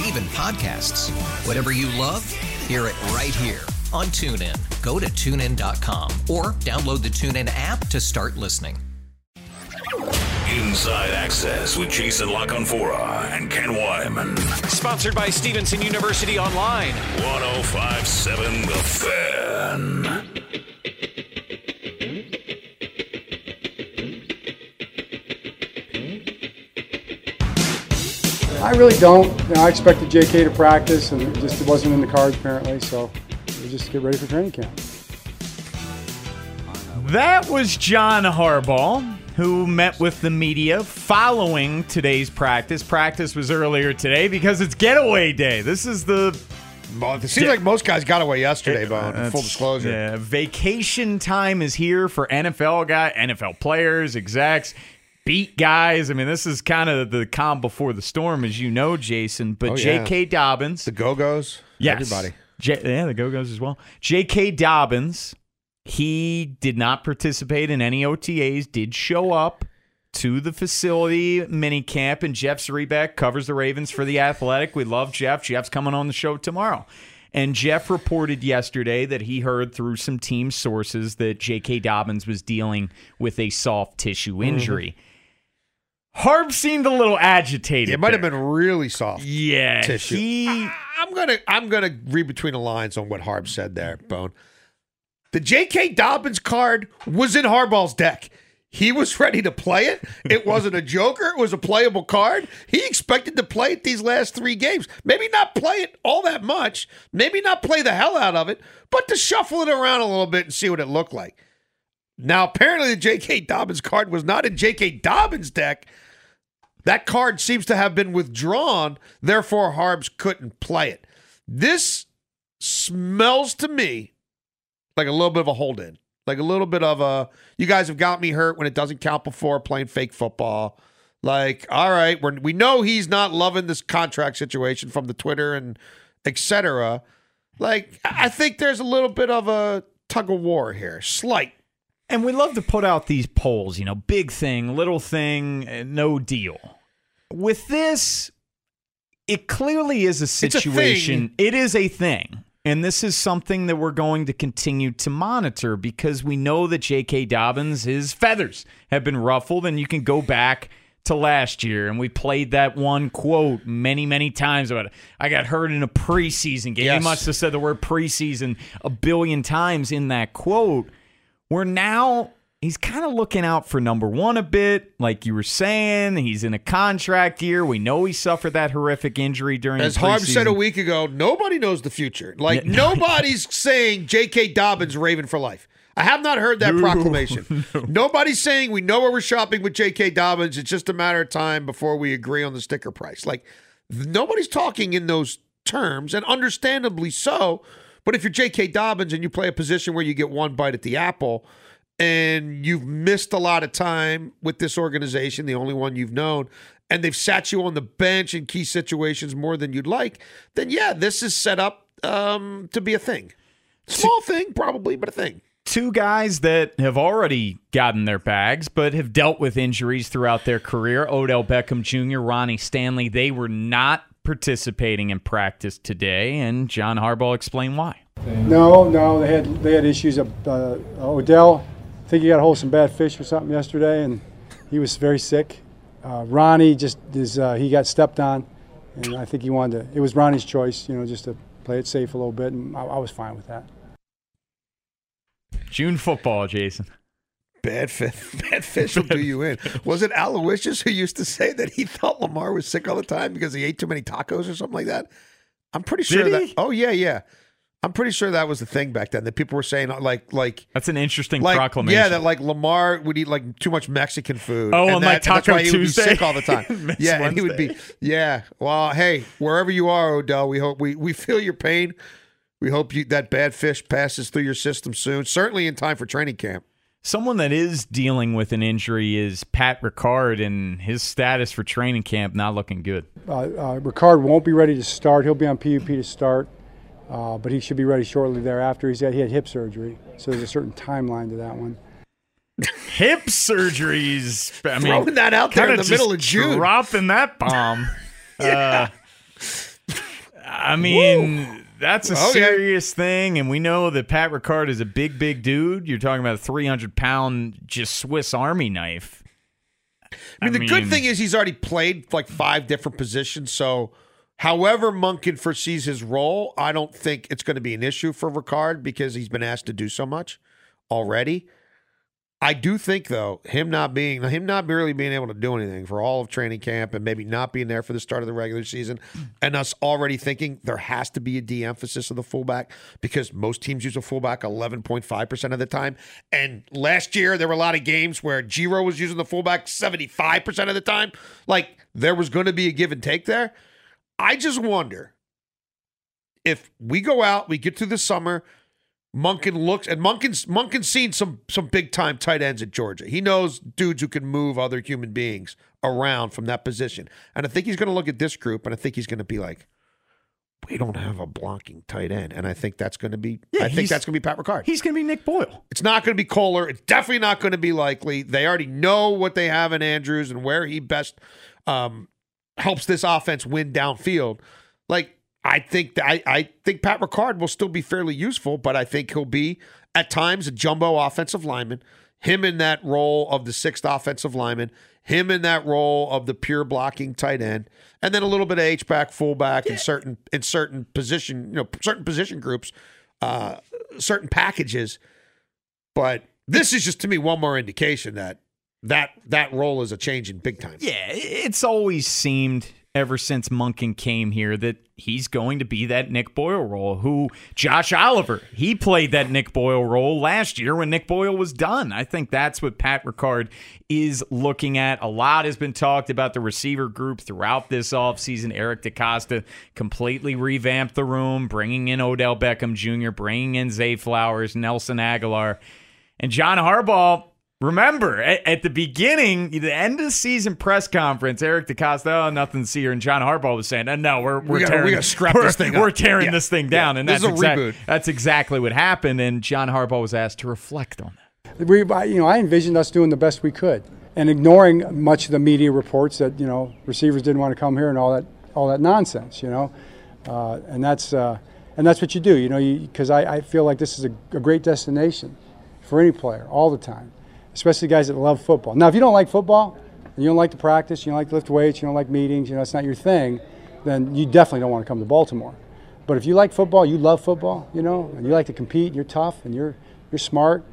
Yes, and even podcasts. Whatever you love, hear it right here on TuneIn. Go to tunein.com or download the TuneIn app to start listening. Inside Access with Jason La Canfora and Ken Weinman. Sponsored by Stevenson University Online. 1057 The Fan. I really don't. You know, I expected JK to practice, and it just wasn't in the cards apparently. So we just get ready for training camp. That was John Harbaugh, who met with the media following today's practice. Practice was earlier today because it's getaway day. This is the Well, it seems like most guys got away yesterday, Bone. Full disclosure. Yeah, vacation time is here for NFL guy, NFL players, execs, beat guys. I mean, this is kind of the calm before the storm, as you know, Jason. But Oh, yeah. J.K. Dobbins, The Go Go's. yes, Everybody. J- yeah, the Go Go's as well. J.K. Dobbins, he did not participate in any OTAs. Did show up to the facility mini camp, and Jeff Zrebiec covers the Ravens for the Athletic. We love Jeff. Jeff's coming on the show tomorrow. And Jeff reported yesterday that he heard through some team sources that J.K. Dobbins was dealing with a soft tissue Mm-hmm. Harb seemed a little agitated. It might have been really soft. yeah. tissue. He I'm gonna I'm gonna read between the lines on what Harb said there, Bone. The J.K. Dobbins card was in Harbaugh's deck. He was ready to play it. It wasn't a joker. It was a playable card. He expected to play it these last three games. Maybe not play it all that much. Maybe not play the hell out of it, but to shuffle it around a little bit and see what it looked like. Now, apparently, the J.K. Dobbins card was not in J.K. Dobbins' deck. That card seems to have been withdrawn, therefore, Harbs couldn't play it. This smells to me like a little bit of a hold in, like a little bit of a, you guys have got me hurt when it doesn't count before playing fake football. Like, all right, we're, we know he's not loving this contract situation from the Twitter and etc. Like, I I think there's a little bit of a tug of war here, slight. And we love to put out these polls, you know, big thing, little thing, uh, no deal. With this, it clearly is a a situation. thing. it is a thing. And this is something that we're going to continue to monitor because we know that J.K. Dobbins, his feathers have been ruffled, and you can go back to last year. And we played that one quote many, many times about it. I got hurt in a preseason game. Yes. He must have said the word preseason a billion times in that quote where now he's kind of looking out for number one a bit, like you were saying. He's in a contract year. We know he suffered that horrific injury during As Harb said a week ago, nobody knows the future. Like no. nobody's saying J.K. Dobbins Raven for life. I have not heard that proclamation. Nobody's saying we know where we're shopping with J.K. Dobbins. It's just a matter of time before we agree on the sticker price. Like nobody's talking in those terms, and understandably so. But if you're J.K. Dobbins and you play a position where you get one bite at the apple, and you've missed a lot of time with this organization, the only one you've known, and they've sat you on the bench in key situations more than you'd like, then yeah, this is set up um, to be a thing. Small thing, probably, but a thing. Two guys that have already gotten their bags, but have dealt with injuries throughout their career Odell Beckham Jr., Ronnie Stanley. They were not participating in practice today, and John Harbaugh explained why. No, no, they had they had issues. Uh, uh, Odell, I think he got a hold of some bad fish or something yesterday, and he was very sick. Uh, Ronnie just is uh, he got stepped on, and I think he wanted to. It was Ronnie's choice, you know, just to play it safe a little bit, and I, I was fine with that. June football, Jason. Bad fish, bad fish will do you in. Was it Aloysius who used to say that he thought Lamar was sick all the time because he ate too many tacos or something like that? I'm pretty sure Did that. he? Oh yeah, yeah. I'm pretty sure that was the thing back then. That people were saying like like That's an interesting like proclamation. yeah that like Lamar would eat like too much Mexican food. Oh, and on, that, like, and that's Taco why he would be Tuesday. sick all the time. Yeah, and he would be yeah. Well, hey, wherever you are, Odell, we hope we we feel your pain. We hope you that bad fish passes through your system soon. Certainly in time for training camp. Someone that is dealing with an injury is Pat Ricard, and his status for training camp not looking good. Uh, uh, Ricard won't be ready to start. He'll be on PUP to start, uh, but he should be ready shortly thereafter. He's had, he had hip surgery, so there's a certain timeline to that one. Hip surgeries. I mean, Throwing that out there in the middle of June. Dropping that bomb. uh, I mean, that's a oh, Okay. serious thing, and we know that Pat Ricard is a big, big dude. You're talking about a 300 pound, just Swiss Army knife. I mean, I the good thing is he's already played like five different positions. So, however Monken foresees his role, I don't think it's going to be an issue for Ricard because he's been asked to do so much already. I do think though him not being him not really being able to do anything for all of training camp and maybe not being there for the start of the regular season, and us already thinking there has to be a de-emphasis of the fullback because most teams use a fullback eleven point five percent of the time, and last year there were a lot of games where Giro was using the fullback seventy five percent of the time. Like there was going to be a give and take there. I just wonder if we go out, we get through the summer, Monken looks and Monken's Monken's seen some some big time tight ends at Georgia. He knows dudes who can move other human beings around from that position. And I think he's going to look at this group and I think he's going to be like, we don't have a blocking tight end. And I think that's going to be Yeah, I think that's going to be Pat Ricard. He's going to be Nick Boyle. It's not going to be Kolar. It's definitely not going to be likely. They already know what they have in Andrews and where he best um, helps this offense win downfield. Like I think that I, I think Pat Ricard will still be fairly useful, but I think he'll be at times a jumbo offensive lineman. Him in that role of the sixth offensive lineman. Him in that role of the pure blocking tight end, and then a little bit of H back, fullback, in certain in certain position, you know, certain position groups, uh, certain packages. But this is just to me one more indication that that that role is a change in big time. Yeah, it's always seemed ever since Monken came here that he's going to be that Nick Boyle role. Who Josh Oliver, he played that Nick Boyle role last year when Nick Boyle was done. I think that's what Pat Ricard is looking at. A lot has been talked about the receiver group throughout this offseason. Eric DeCosta completely revamped the room, bringing in Odell Beckham Jr., bringing in Zay Flowers, Nelson Agholor. And John Harbaugh, remember, at, at the beginning, the end of the season press conference, Eric DeCosta, oh, see here. And John Harbaugh was saying, oh, no, we're, we're gotta- we tearing, gotta scrap we're, this thing We're up." tearing Yeah. this thing down. Yeah. And This that's, is a exact- reboot. that's exactly what happened. And John Harbaugh was asked to reflect on that. We, I- you know, I envisioned us doing the best we could and ignoring much of the media reports that you know receivers didn't want to come here and all that all that nonsense. You know, uh, and that's uh, and that's what you do. You know, because I, I feel like this is a, a great destination for any player all the time, especially guys that love football. Now, if you don't like football and you don't like to practice, you don't like to lift weights, you don't like meetings, you know, it's not your thing, then you definitely don't want to come to Baltimore. But if you like football, you love football, you know, and you like to compete, you're tough, and you're you're smart,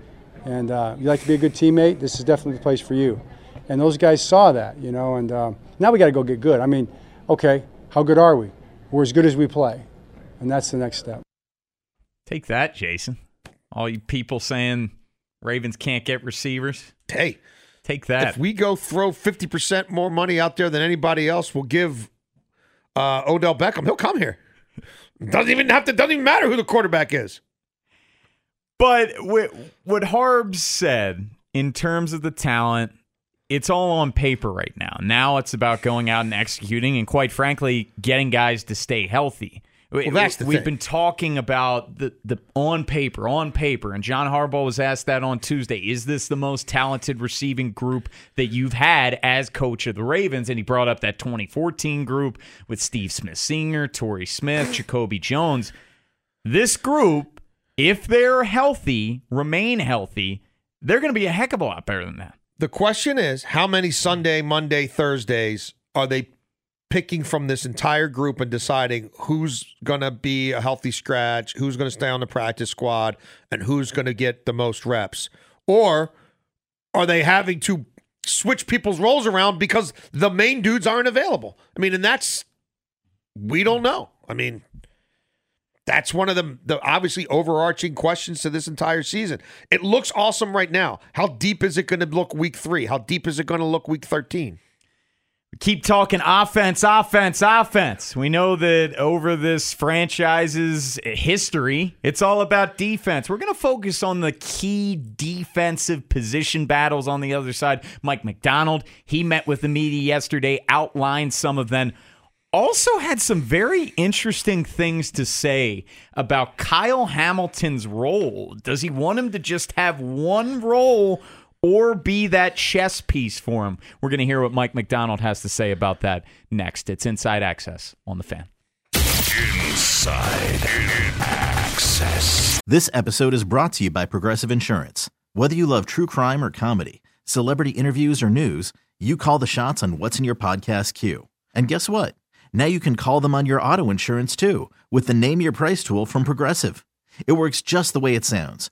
and uh, you like to be a good teammate, this is definitely the place for you. And those guys saw that, you know, and um, now we got to go get good. I mean, okay, how good are we? We're as good as we play, and that's the next step. Take that, Jason. All you people saying Ravens can't get receivers, Hey, take that. if we go throw 50% more money out there than anybody else we'll give uh, Odell Beckham, he'll come here. Doesn't even have to, doesn't even matter who the quarterback is. But what, what Harbs said in terms of the talent, it's all on paper right now. Now it's about going out and executing, and quite frankly, getting guys to stay healthy. Well, that's the We've thing. been talking about the, the on paper, on paper, and John Harbaugh was asked that on Tuesday. Is this the most talented receiving group that you've had as coach of the Ravens? And he brought up that 2014 group with Steve Smith Sr., Torrey Smith, Jacoby Jones. This group, if they're healthy, remain healthy, they're going to be a heck of a lot better than that. The question is how many Sunday, Monday, Thursdays are they picking from this entire group and deciding who's going to be a healthy scratch, who's going to stay on the practice squad, and who's going to get the most reps? Or are they having to switch people's roles around because the main dudes aren't available? I mean, and that's, we don't know. I mean, that's one of the, the obviously overarching questions to this entire season. It looks awesome right now. How deep is it going to look week three? How deep is it going to look week 13? Keep talking offense, offense, offense. We know that over this franchise's history, it's all about defense. We're going to focus on the key defensive position battles on the other side. Mike Macdonald, he met with the media yesterday, outlined some of them. Also had some very interesting things to say about Kyle Hamilton's role. Does he want him to just have one role or be that chess piece for him? We're going to hear what Mike Macdonald has to say about that next. It's Inside Access on the fan. Inside Access. This episode is brought to you by Progressive Insurance. Whether you love true crime or comedy, celebrity interviews or news, you call the shots on what's in your podcast queue. And guess what? Now you can call them on your auto insurance too with the Name Your Price tool from Progressive. It works just the way it sounds.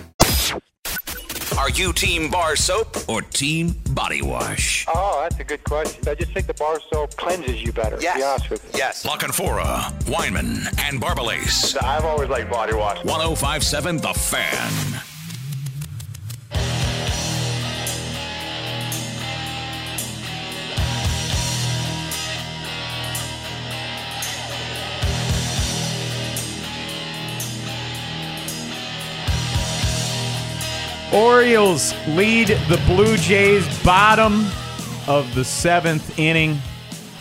Are you Team Bar Soap or Team Body Wash? Oh, that's a good question. I just think the bar soap cleanses you better, to be honest with you. Yes. Weinman, and Barbalace. I've always liked body wash. 1057 The Fan. Orioles lead the Blue Jays bottom of the seventh inning,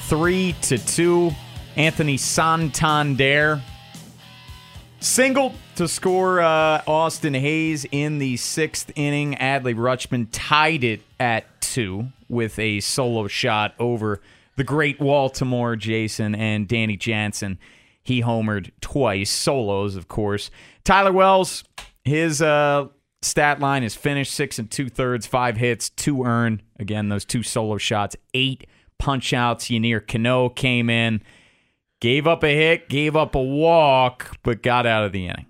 three to two. Anthony Santander single to score uh, Austin Hays in the sixth inning. Adley Rutschman tied it at two with a solo shot over the great Baltimore Jason and Danny Jansen. He homered twice, solos, of course. Tyler Wells, his uh, stat line is finished six and two thirds, five hits, two earned. Again, those two solo shots, eight punch outs. Yennier Cano came in, gave up a hit, gave up a walk, but got out of the inning.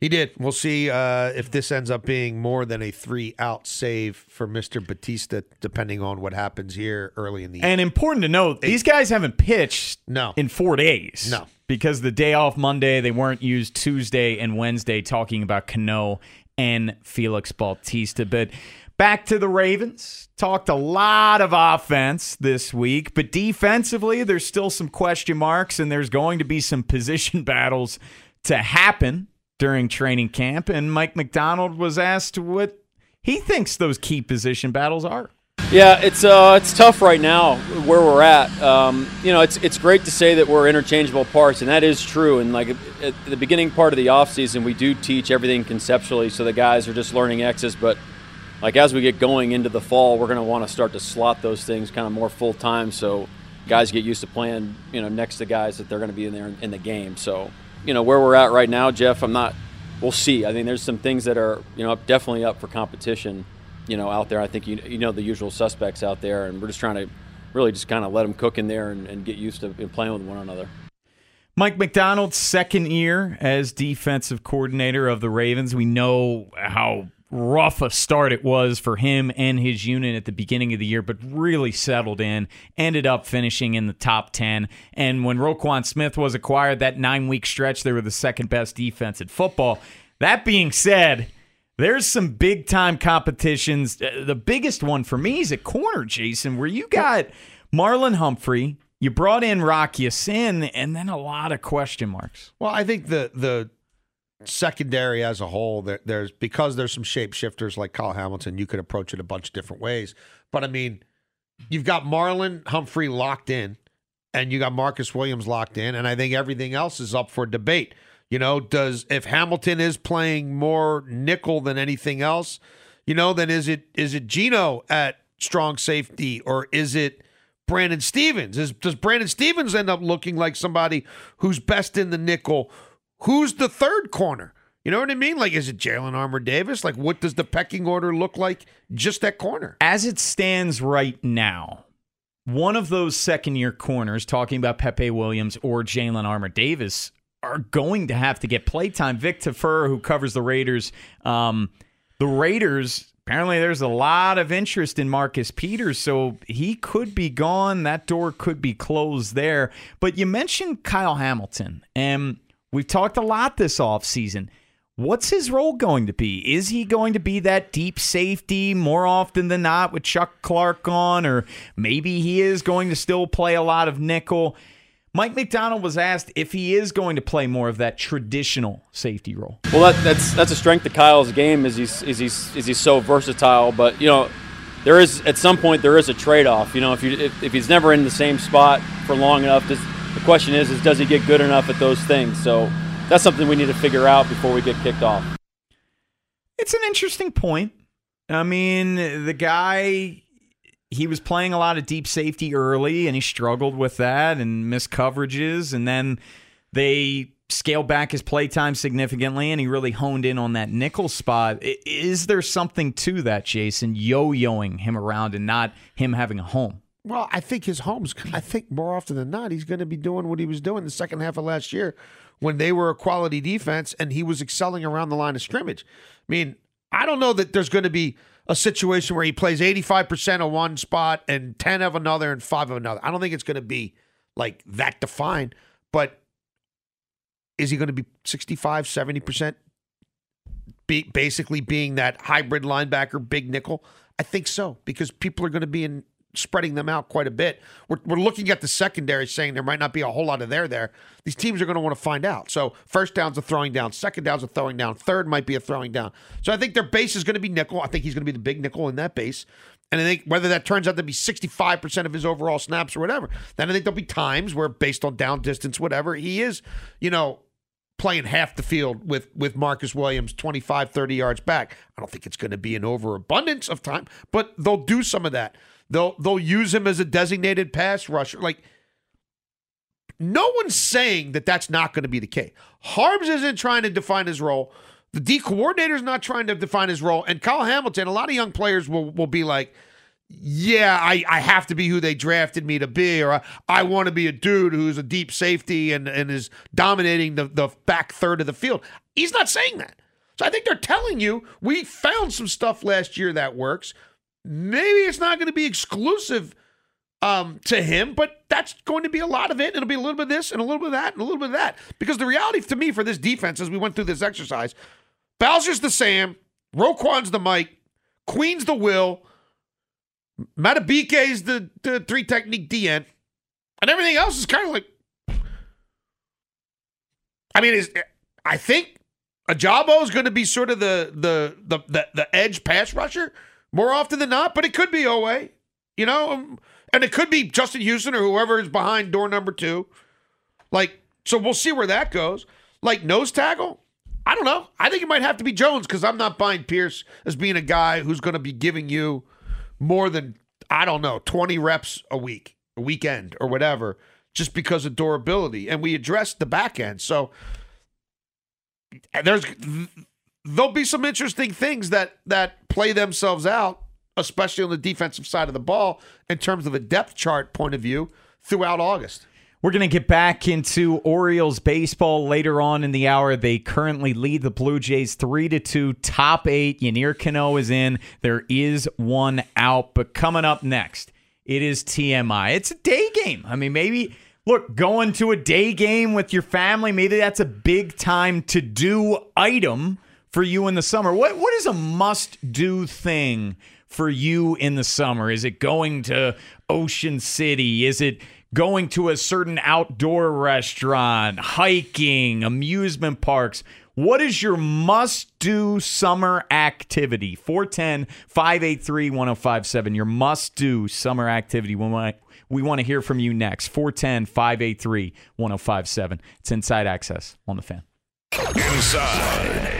He did. We'll see uh, if this ends up being more than a three out save for Mr. Bautista, depending on what happens here early in the And important to note, these guys haven't pitched No. in four days. No. Because the day off Monday, they weren't used Tuesday and Wednesday talking about Cano and Felix Bautista. But back to the Ravens. Talked a lot of offense this week, but defensively, there's still some question marks, and there's going to be some position battles to happen during training camp. And Mike Macdonald was asked what he thinks those key position battles are. Yeah, it's uh, it's tough right now where we're at. Um, you know, it's it's great to say that we're interchangeable parts, and that is true. And like at the beginning part of the off season, we do teach everything conceptually, so the guys are just learning X's. But like as we get going into the fall, we're going to want to start to slot those things kind of more full time, so guys get used to playing, you know, next to guys that they're going to be in there in the game. So you know where we're at right now, Jeff. I'm not. We'll see. I think there's some things that are you know definitely up for competition you know, out there. I think you, you know the usual suspects out there, and we're just trying to really just kind of let them cook in there and, and get used to playing with one another. Mike Macdonald's second year as defensive coordinator of the Ravens. We know how rough a start it was for him and his unit at the beginning of the year, but really settled in, ended up finishing in the top 10. And when Roquan Smith was acquired, that nine week stretch, they were the second best defense in football. That being said, there's some big time competitions. Uh, The biggest one for me is at corner, Jason, where you got Marlon Humphrey, you brought in Rock Ya-Sin, and then a lot of question marks. Well, I think the the secondary as a whole, there, there's because there's some shapeshifters like Kyle Hamilton, you could approach it a bunch of different ways. But I mean, you've got Marlon Humphrey locked in, and you got Marcus Williams locked in, and I think everything else is up for debate. You know, does if Hamilton is playing more nickel than anything else, you know, then is it is it Geno at strong safety or is it Brandon Stephens? Is, does Brandon Stephens end up looking like somebody who's best in the nickel? Who's the third corner? You know what I mean? Like, is it Jalyn Armour-Davis? Like, what does the pecking order look like just at corner? As it stands right now, one of those second year corners, talking about Pepe Williams or Jalyn Armour-Davis, are going to have to get playtime. Vic Tafur, who covers the Raiders, um, the Raiders. Apparently, there's a lot of interest in Marcus Peters, so he could be gone. That door could be closed there. But you mentioned Kyle Hamilton, and we've talked a lot this offseason. What's his role going to be? Is he going to be that deep safety more often than not with Chuck Clark on, or maybe he is going to still play a lot of nickel? Mike Macdonald was asked if he is going to play more of that traditional safety role. Well, that, that's that's a strength of Kyle's game is he's is he's is he's so versatile. But you know, there is at some point there is a trade off. You know, if you if, if he's never in the same spot for long enough, does, the question is is does he get good enough at those things? So that's something we need to figure out before we get kicked off. It's an interesting point. I mean, the guy he was playing a lot of deep safety early and he struggled with that and missed coverages and then they scaled back his playtime significantly and he really honed in on that nickel spot. Is there something to that, Jason, yo-yoing him around and not him having a home? Well, I think his home's. I think more often than not, he's going to be doing what he was doing the second half of last year, when they were a quality defense and he was excelling around the line of scrimmage. I mean, I don't know that there's going to be a situation where he plays 85% of one spot and 10 of another and five of another. I don't think it's going to be like that defined. But is he going to be 65, 70% be, basically being that hybrid linebacker, big nickel? I think so because people are going to be in spreading them out quite a bit. We're, we're looking at the secondary saying there might not be a whole lot of there there. These teams are going to want to find out. So first down's a throwing down, second down's a throwing down, third might be a throwing down. So I think their base is going to be nickel. I think he's going to be the big nickel in that base. And I think whether that turns out to be 65% of his overall snaps or whatever, then I think there'll be times where based on down distance, whatever, he is, you know, playing half the field with with Marcus Williams 25 30 yards back. I don't think it's going to be an overabundance of time, but they'll do some of that. They'll they'll use him as a designated pass rusher. Like no one's saying that that's not going to be the case. Harbs isn't trying to define his role. The D coordinator's not trying to define his role. And Kyle Hamilton, a lot of young players will will be like, yeah, I, I have to be who they drafted me to be, or I, I want to be a dude who's a deep safety and, and is dominating the, the back third of the field. He's not saying that. So I think they're telling you we found some stuff last year that works. Maybe it's not going to be exclusive um, to him, but that's going to be a lot of it. It'll be a little bit of this and a little bit of that and a little bit of that. Because the reality to me for this defense, as we went through this exercise, Bowser's the Sam, Roquan's the Mike, Queen's the Will, Madubuike's the, the three technique DN, and everything else is kind of like. I mean, is I think Ojabo is going to be sort of the, the the the the edge pass rusher more often than not, but it could be Oweh, you know, um, and it could be Justin Houston or whoever is behind door number two. Like, so we'll see where that goes. Like nose tackle, I don't know. I think it might have to be Jones because I'm not buying Pierce as being a guy who's going to be giving you more than I don't know 20 reps a week, a weekend or whatever, just because of durability. And we addressed the back end, so there's there'll be some interesting things that that play themselves out especially on the defensive side of the ball, in terms of a depth chart point of view throughout August. We're going to get back into Orioles baseball later on in the hour. They currently lead the Blue Jays 3 to 2, top 8. Yennier Cano is in. There is one out, but coming up next, it is TMI. It's a day game. I mean, maybe look, going to a day game with your family, maybe that's a big time to do item for you in the summer. What what is a must do thing for you in the summer? Is it going to Ocean City? Is it going to a certain outdoor restaurant, hiking, amusement parks? What is your must do summer activity? 410 583 1057. Your must do summer activity. We want, to hear from you next. 410 583 1057. It's Inside Access on the fan. Inside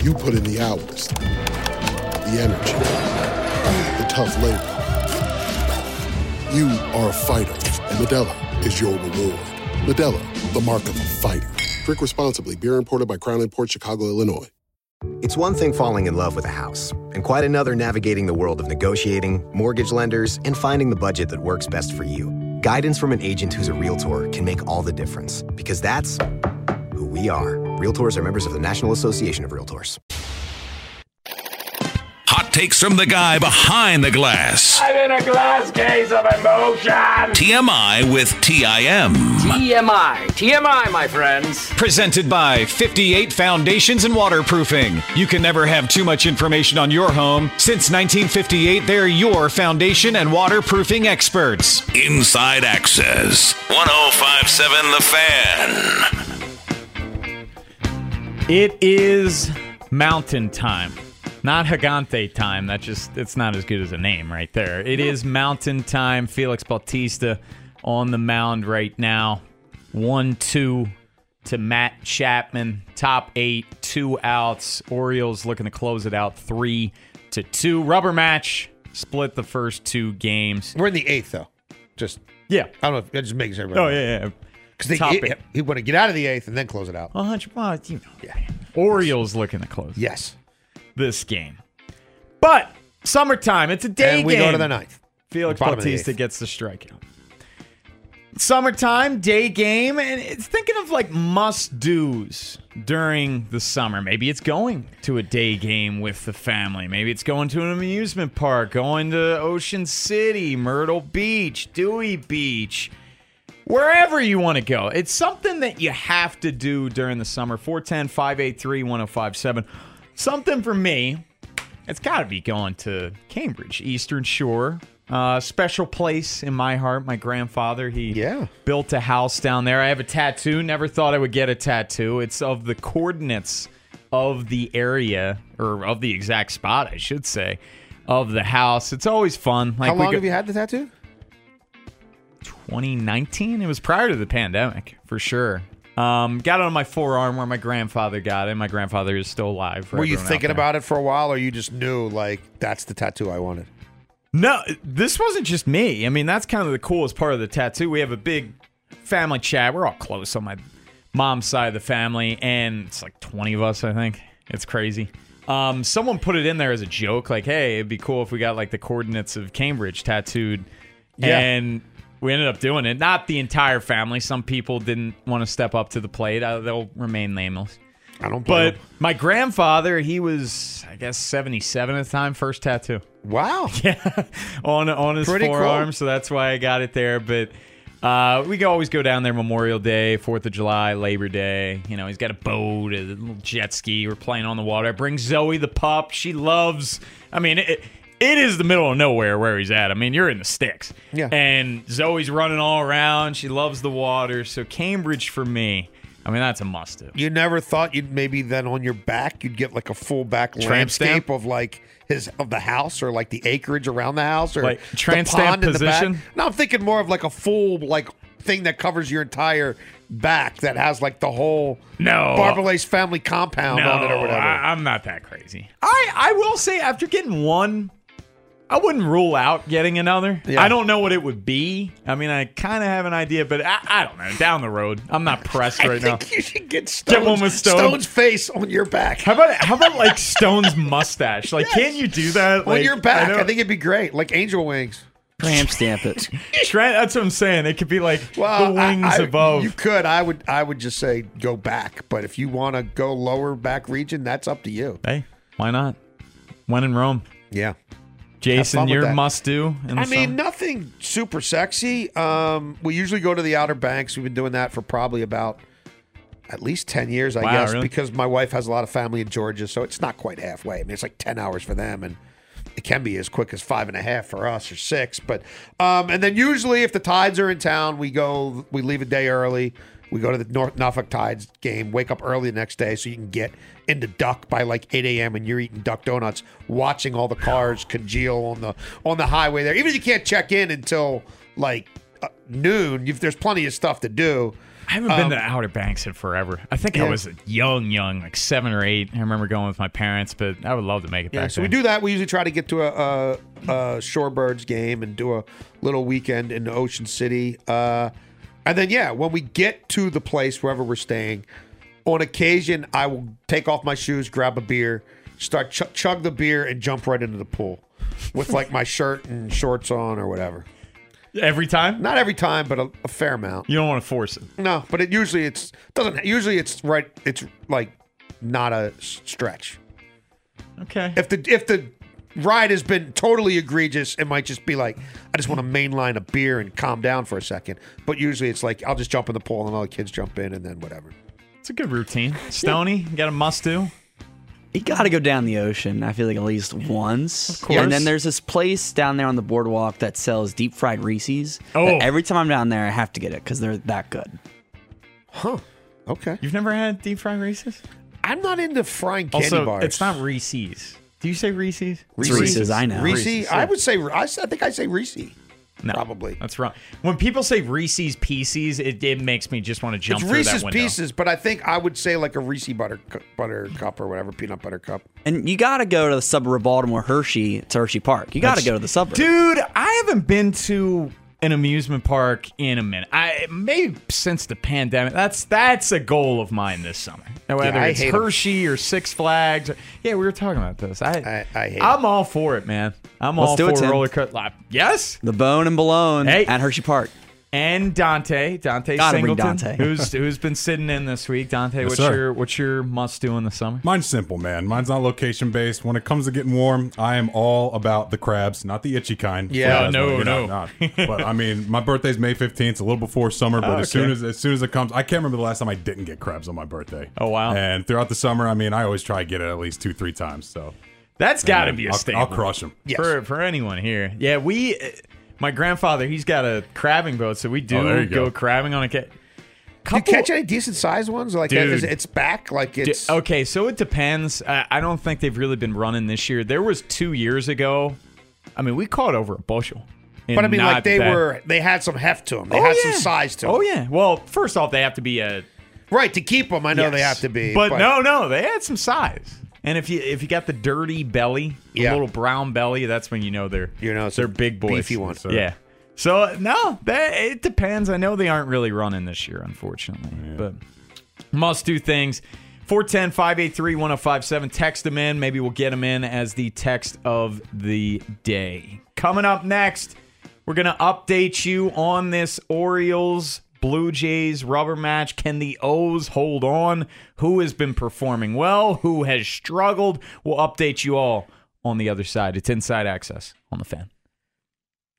You put in the hours, the energy, the tough labor. You are a fighter, and Modelo is your reward. Modelo, the mark of a fighter. Drink responsibly. Beer imported by Crown Port Chicago, Illinois. It's one thing falling in love with a house, and quite another navigating the world of negotiating, mortgage lenders, and finding the budget that works best for you. Guidance from an agent who's a realtor can make all the difference, because that's who we are. Realtors are members of the National Association of Realtors. Hot takes from the guy behind the glass. I'm in a glass case of emotion. TMI with TIM. TMI. TMI, my friends. Presented by 58 Foundations and Waterproofing. You can never have too much information on your home. Since 1958, they're your foundation and waterproofing experts. Inside Access. 1057 The Fan. It is mountain time. Not Gigante time. That's just it's not as good as a name right there. It is mountain time. Felix Bautista on the mound right now. One two to Matt Chapman. Top eight, two outs. Orioles looking to close it out three to two. Rubber match. Split the first two games. We're in the eighth though. Just yeah. I don't know. If, just sure. everybody Oh yeah, yeah. Because Top he, he want to get out of the eighth and then close it out. A hundred bucks, you know. Yeah. Orioles looking to close. Yes. This game. But summertime, it's a day And we game. go to the ninth. Felix Bottom the Bautista eighth. gets the strikeout. Summertime, day game, and it's thinking of like must do's during the summer. Maybe it's going to a day game with the family. Maybe it's going to an amusement park, going to Ocean City, Myrtle Beach, Dewey Beach, wherever you want to go. It's something that you have to do during the summer. 410 583 1057. Something for me, it's got to be going to Cambridge, Eastern Shore. Uh, special place in my heart. My grandfather, he yeah. built a house down there. I have a tattoo. Never thought I would get a tattoo. It's of the coordinates of the area, or of the exact spot, I should say, of the house. It's always fun. Like How long go- have you had the tattoo? 2019. It was prior to the pandemic, for sure. Um, got it on my forearm where my grandfather got it. My grandfather is still alive. Were you thinking about it for a while, or you just knew like that's the tattoo I wanted? No, this wasn't just me. I mean, that's kind of the coolest part of the tattoo. We have a big family chat. We're all close on my mom's side of the family, and it's like 20 of us, I think. It's crazy. Um, someone put it in there as a joke, like, hey, it'd be cool if we got like the coordinates of Cambridge tattooed. Yeah. And we ended up doing it. Not the entire family. Some people didn't want to step up to the plate. Uh, they'll remain nameless. I don't But blame my grandfather, he was, I guess, 77 at the time, first tattoo. Wow. Yeah. on on his Pretty cool. forearm, so that's why I got it there. But Uh, we always go down there Memorial Day, Fourth of July, Labor Day. You know, he's got a boat, a little jet ski. We're playing on the water. I bring Zoe the pup. She loves. I mean, it, it is the middle of nowhere where he's at. I mean, you're in the sticks. Yeah. And Zoe's running all around. She loves the water. So Cambridge for me. I mean, that's a must do. You never thought you'd maybe then on your back you'd get like a full back Tramp landscape stamp? of like his of the house or like the acreage around the house or Like the tramp stamp pond in the back? position? No, I'm thinking more of like a full like thing that covers your entire back that has like the whole No. Barbalace's family compound on it or whatever. I, I'm not that crazy. I, I will say, after getting one, I wouldn't rule out getting another. Yeah. I don't know what it would be. I mean, I kind of have an idea, but I, I don't know. Down the road, I'm not pressed right now. think you should get Get one with Stone. Stone's face on your back. How about how about like Stone's mustache? Like, can't you do that? on Like, your back. know- I, think it'd be great. Like angel wings. Tramp stamp it. Trent, that's what I'm saying. It could be like Well, the wings I- I- above. You could. I would. I would just say go back. But if you want to go lower back region, that's up to you. hey, why not? When in Rome, Yeah. Jason, your must do. I mean, nothing super sexy. Um, we usually go to the Outer Banks. We've been doing that for probably about at least ten years, I Wow, guess, really? because my wife has a lot of family in Georgia, so it's not quite halfway. I mean, it's like ten hours for them, and it can be as quick as five and a half for us or six. But um, and then usually, if the Tides are in town, we go. We leave a day early. We go to the North Norfolk Tides game. Wake up early the next day so you can get into Duck by like 8 a.m. and you're eating Duck donuts, watching all the cars congeal on the on the highway there. Even if you can't check in until like uh, noon, you've, there's plenty of stuff to do. I haven't been Um, to Outer Banks in forever. I think I was young, young, like seven or eight. I remember going with my parents, but I would love to make it Yeah, back so there. we do that. We usually try to get to a, a, a Shorebirds game and do a little weekend in Ocean City. Uh, and then, yeah, when we get to the place, wherever we're staying, on occasion, I will take off my shoes, grab a beer, start ch- chug the beer, and jump right into the pool with like my shirt and shorts on or whatever. Every time? Not every time, but a, a fair amount. You don't want to force it. No, but it usually it's doesn't. Usually it's right. It's like not a s- stretch. Okay. If the if the ride has been totally egregious, it might just be like I just want to mainline a beer and calm down for a second. But usually it's like I'll just jump in the pool and all the kids jump in and then whatever. It's a good routine. Stony, you got a must do? You got to go down the ocean. I feel like at least once. Of course. And then there's this place down there on the boardwalk that sells deep fried Reese's. Oh. that every time I'm down there, I have to get it because they're that good. Huh. Okay. You've never had deep fried Reese's? I'm not into frying candy also, bars. it's not Reese's. Do you say Reese's? It's Reese's, I know. Reese. Reese's, I would say I think I say Reese. No, Probably. That's wrong. When people say Reese's Pieces, it, it makes me just want to jump It's through Reese's that. Pieces, but I think I would say like a Reese butter butter cup or whatever peanut butter cup. And you got to go to the suburb of Baltimore, Hershey, to Hershey Park. You got to go to the suburb. Dude, I haven't been to an amusement park in a minute. I maybe since the pandemic. That's that's a goal of mine this summer. Whether I it's hate 'em. Hershey or Six Flags. Yeah, we were talking about this. I I, I hate. I'm all for it, man. I'm Let's all do it, for Tim. roller coaster. Yes. The Bone and Balone Hey. at Hershey Park. And Dante, Dante Gotta Singleton, Dante. who's who's been sitting in this week. Dante, Yes, what's sir. your what's your must do in the summer? Mine's simple, man. Mine's not location based. When it comes to getting warm, I am all about the crabs, not the itchy kind. Yeah, But, no, you know, no. not. But I mean, my birthday's May fifteenth, a little before summer. But Oh, as soon as as soon as it comes, I can't remember the last time I didn't get crabs on my birthday. Oh wow, And throughout the summer, I mean, I always try to get it at least two, three times. So that's got to be a I'll- staple. I'll crush 'em. for for anyone here. Yeah, we. My grandfather, he's got a crabbing boat, so we oh, do Oh, go. go. crabbing on a. Ca- Do you catch any decent sized ones? Like Dude. is it's back. Like D- it's okay, so it depends. I, I don't think they've really been running this year. There was two years ago. I mean, we caught over a bushel. But I mean, like they that- were, they had some heft to them. They Oh, had yeah. some size to them. Oh yeah. Well, first off, they have to be a Right to keep them. I know they have to be. But, no, no, they had some size. And if you if you got the dirty belly, the Yeah. little brown belly, that's when you know they're You know, they're big boys. beefy ones. Yeah. So no, that it depends. I know they aren't really running this year, unfortunately. But must do things. 410-583-1057. Text them in. Maybe we'll get them in as the text of the day. Coming up next, we're going to update you on this Orioles Blue Jays rubber match. Can the O's hold on? Who has been performing well? Who has struggled? We'll update you all on the other side. It's Inside Access on the fan.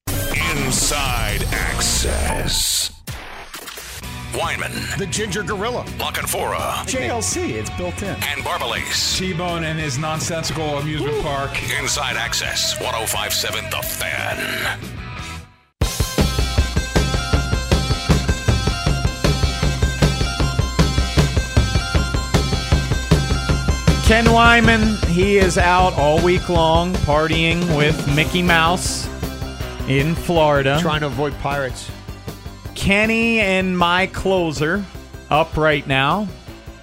Inside Access. Weinman. The Ginger Gorilla. La Canfora. JLC, it's built in. And Barbalace. T-Bone and his nonsensical amusement park. Inside Access. 1057 The Fan. Ken Weinman, he is out all week long partying with Mickey Mouse in Florida. Trying to avoid pirates. Kenny and my closer up right now,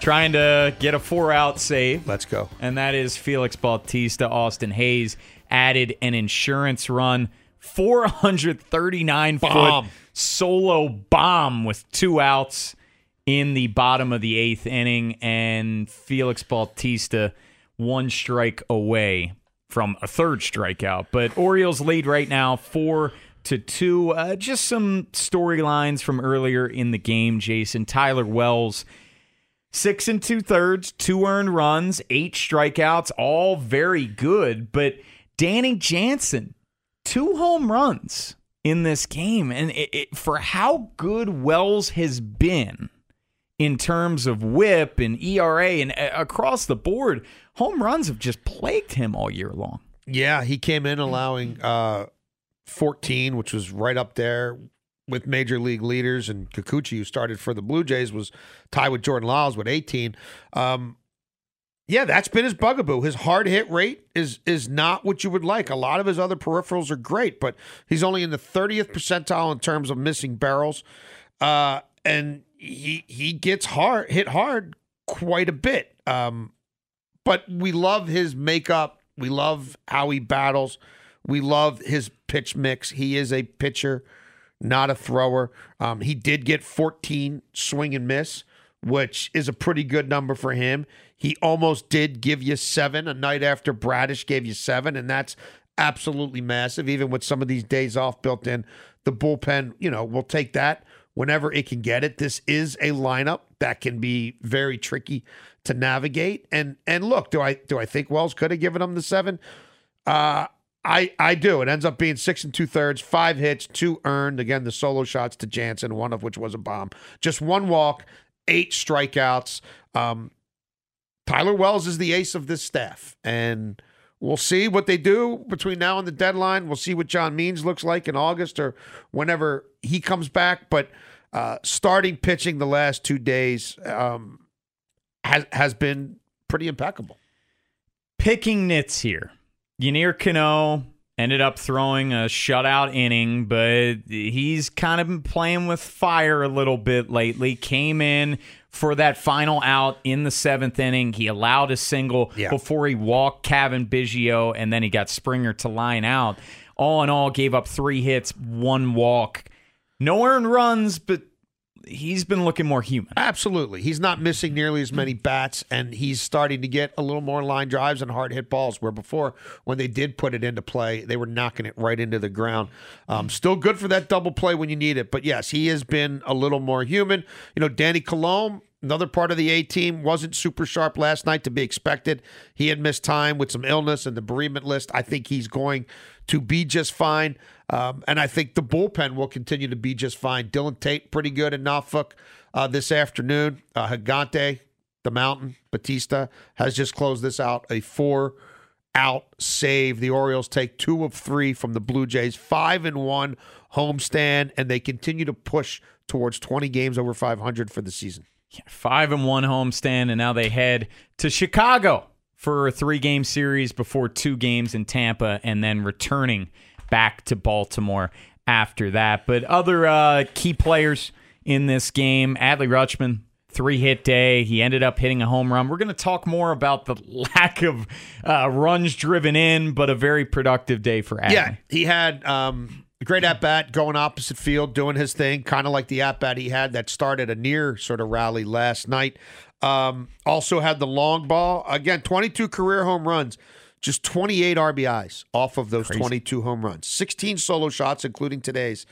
trying to get a four out save. Let's go. And that is Felix Bautista. Austin Hays added an insurance run, 439 Bomb. foot solo bomb with two outs in the bottom of the eighth inning, and Felix Bautista one strike away from a third strikeout. But Orioles lead right now four to two. Uh, just some storylines from earlier in the game, Jason. Tyler Wells. Six and two thirds, two earned runs, eight strikeouts, all very good. But Danny Jansen, two home runs in this game. And it, it, for how good Wells has been in terms of whip and ERA and uh, across the board, home runs have just plagued him all year long. Yeah, he came in allowing uh, 14, which was right up there with major league leaders. And Kikuchi, who started for the Blue Jays, was tied with Jordan Lyles with 18. Um, yeah, that's been his bugaboo. His hard hit rate is is not what you would like. A lot of his other peripherals are great, but he's only in the 30th percentile in terms of missing barrels. Uh, and he he gets hard hit hard quite a bit. Um, but we love his makeup. We love how he battles. We love his pitch mix. He is a pitcher, not a thrower. Um, he did get 14 swing and miss, which is a pretty good number for him. He almost did give you seven a night after Bradish gave you seven, and that's absolutely massive. Even with some of these days off built in, the bullpen, you know, will take that whenever it can get it. This is a lineup that can be very tricky to navigate. And and look, do I do I think Wells could have given him the seven? Uh I I do. It ends up being six and two thirds, five hits, two earned. Again, the solo shots to Jansen, one of which was a bomb. Just one walk, eight strikeouts. Um, Tyler Wells is the ace of this staff, and we'll see what they do between now and the deadline. We'll see what John Means looks like in August or whenever he comes back. But uh, starting pitching the last two days um, has has been pretty impeccable. Picking nits here. Yennier Cano ended up throwing a shutout inning, but he's kind of been playing with fire a little bit lately. Came in for that final out in the seventh inning. He allowed a single Yeah. before he walked Cavan Biggio, and then he got Springer to line out. All in all, gave up three hits, one walk. No earned runs, but he's been looking more human. Absolutely. He's not missing nearly as many bats, and he's starting to get a little more line drives and hard hit balls, where before, when they did put it into play, they were knocking it right into the ground. Um, still good for that double play when you need it. But yes, he has been a little more human. You know, Danny Coulombe, another part of the A team, wasn't super sharp last night to be expected. He had missed time with some illness and the bereavement list. I think he's going to be just fine. Um, and I think the bullpen will continue to be just fine. Dylan Tate, pretty good in Norfolk uh, this afternoon. Uh, Gigante, the Mountain, Bautista has just closed this out. A four out save. The Orioles take two of three from the Blue Jays, five and one homestand, and they continue to push towards 20 games over 500 for the season. Five and one homestand, and now they head to Chicago for a three game series before two games in Tampa, and then returning back to Baltimore after that. But other uh, key players in this game, Adley Rutschman, three hit day. He ended up hitting a home run. We're going to talk more about the lack of uh, runs driven in, but a very productive day for Adley. Yeah, he had um, great at bat going opposite field, doing his thing, kind of like the at bat he had that started a near sort of rally last night. Um, also had the long ball again, 22 career home runs, just 28 RBIs off of those 22 home runs, 16 solo shots, including today's,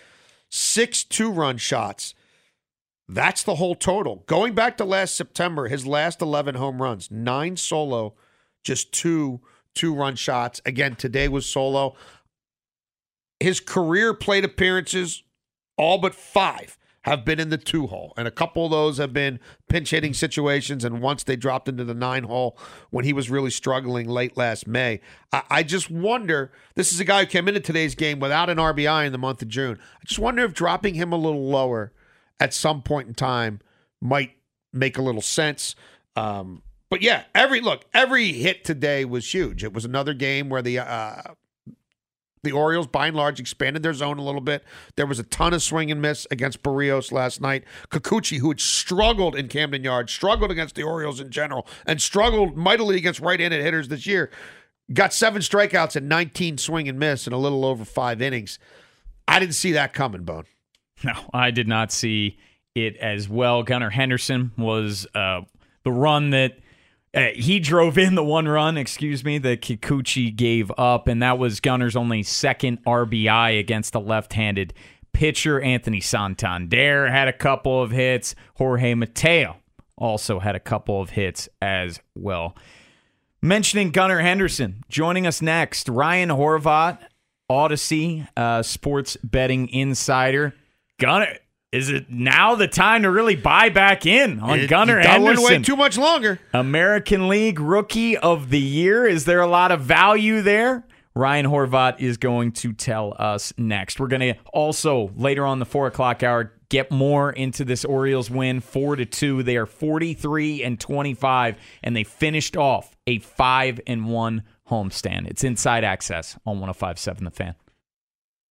six two run shots. That's the whole total. Going back to last September, his last 11 home runs, nine solo, just two two run shots. Again, today was solo. his career plate appearances, all but five, have been in the two hole, and a couple of those have been pinch hitting situations. And once they dropped into the nine hole when he was really struggling late last May. I, I just wonder. This is a guy who came into today's game without an RBI in the month of June. I just wonder if dropping him a little lower at some point in time might make a little sense. Um, but yeah, every look, every hit today was huge. It was another game where the uh, the Orioles, by and large, expanded their zone a little bit. There was a ton of swing and miss against Berrios last night. Kikuchi, who had struggled in Camden Yards, struggled against the Orioles in general, and struggled mightily against right-handed hitters this year, got seven strikeouts and 19 swing and miss in a little over five innings. I didn't see that coming, Bone. No, I did not see it as well. Gunnar Henderson was uh, the run that uh, he drove in the one run, excuse me, that Kikuchi gave up, and that was Gunnar's only second RBI against the left-handed pitcher. Anthony Santander had a couple of hits. Jorge Mateo also had a couple of hits as well. Mentioning Gunnar Henderson, joining us next, Ryan Horvat, Odyssey uh, Sports Betting Insider. Gunnar, is it now the time to really buy back in on It- Gunnar don't wanna wait too much longer. American League Rookie of the Year. Is there a lot of value there? Ryan Horvat is going to tell us next. We're going to also later on the four o'clock hour get more into this Orioles win, four to two. They are forty three and twenty five, and they finished off a five and one homestand. It's inside access on 105.7 The Fan.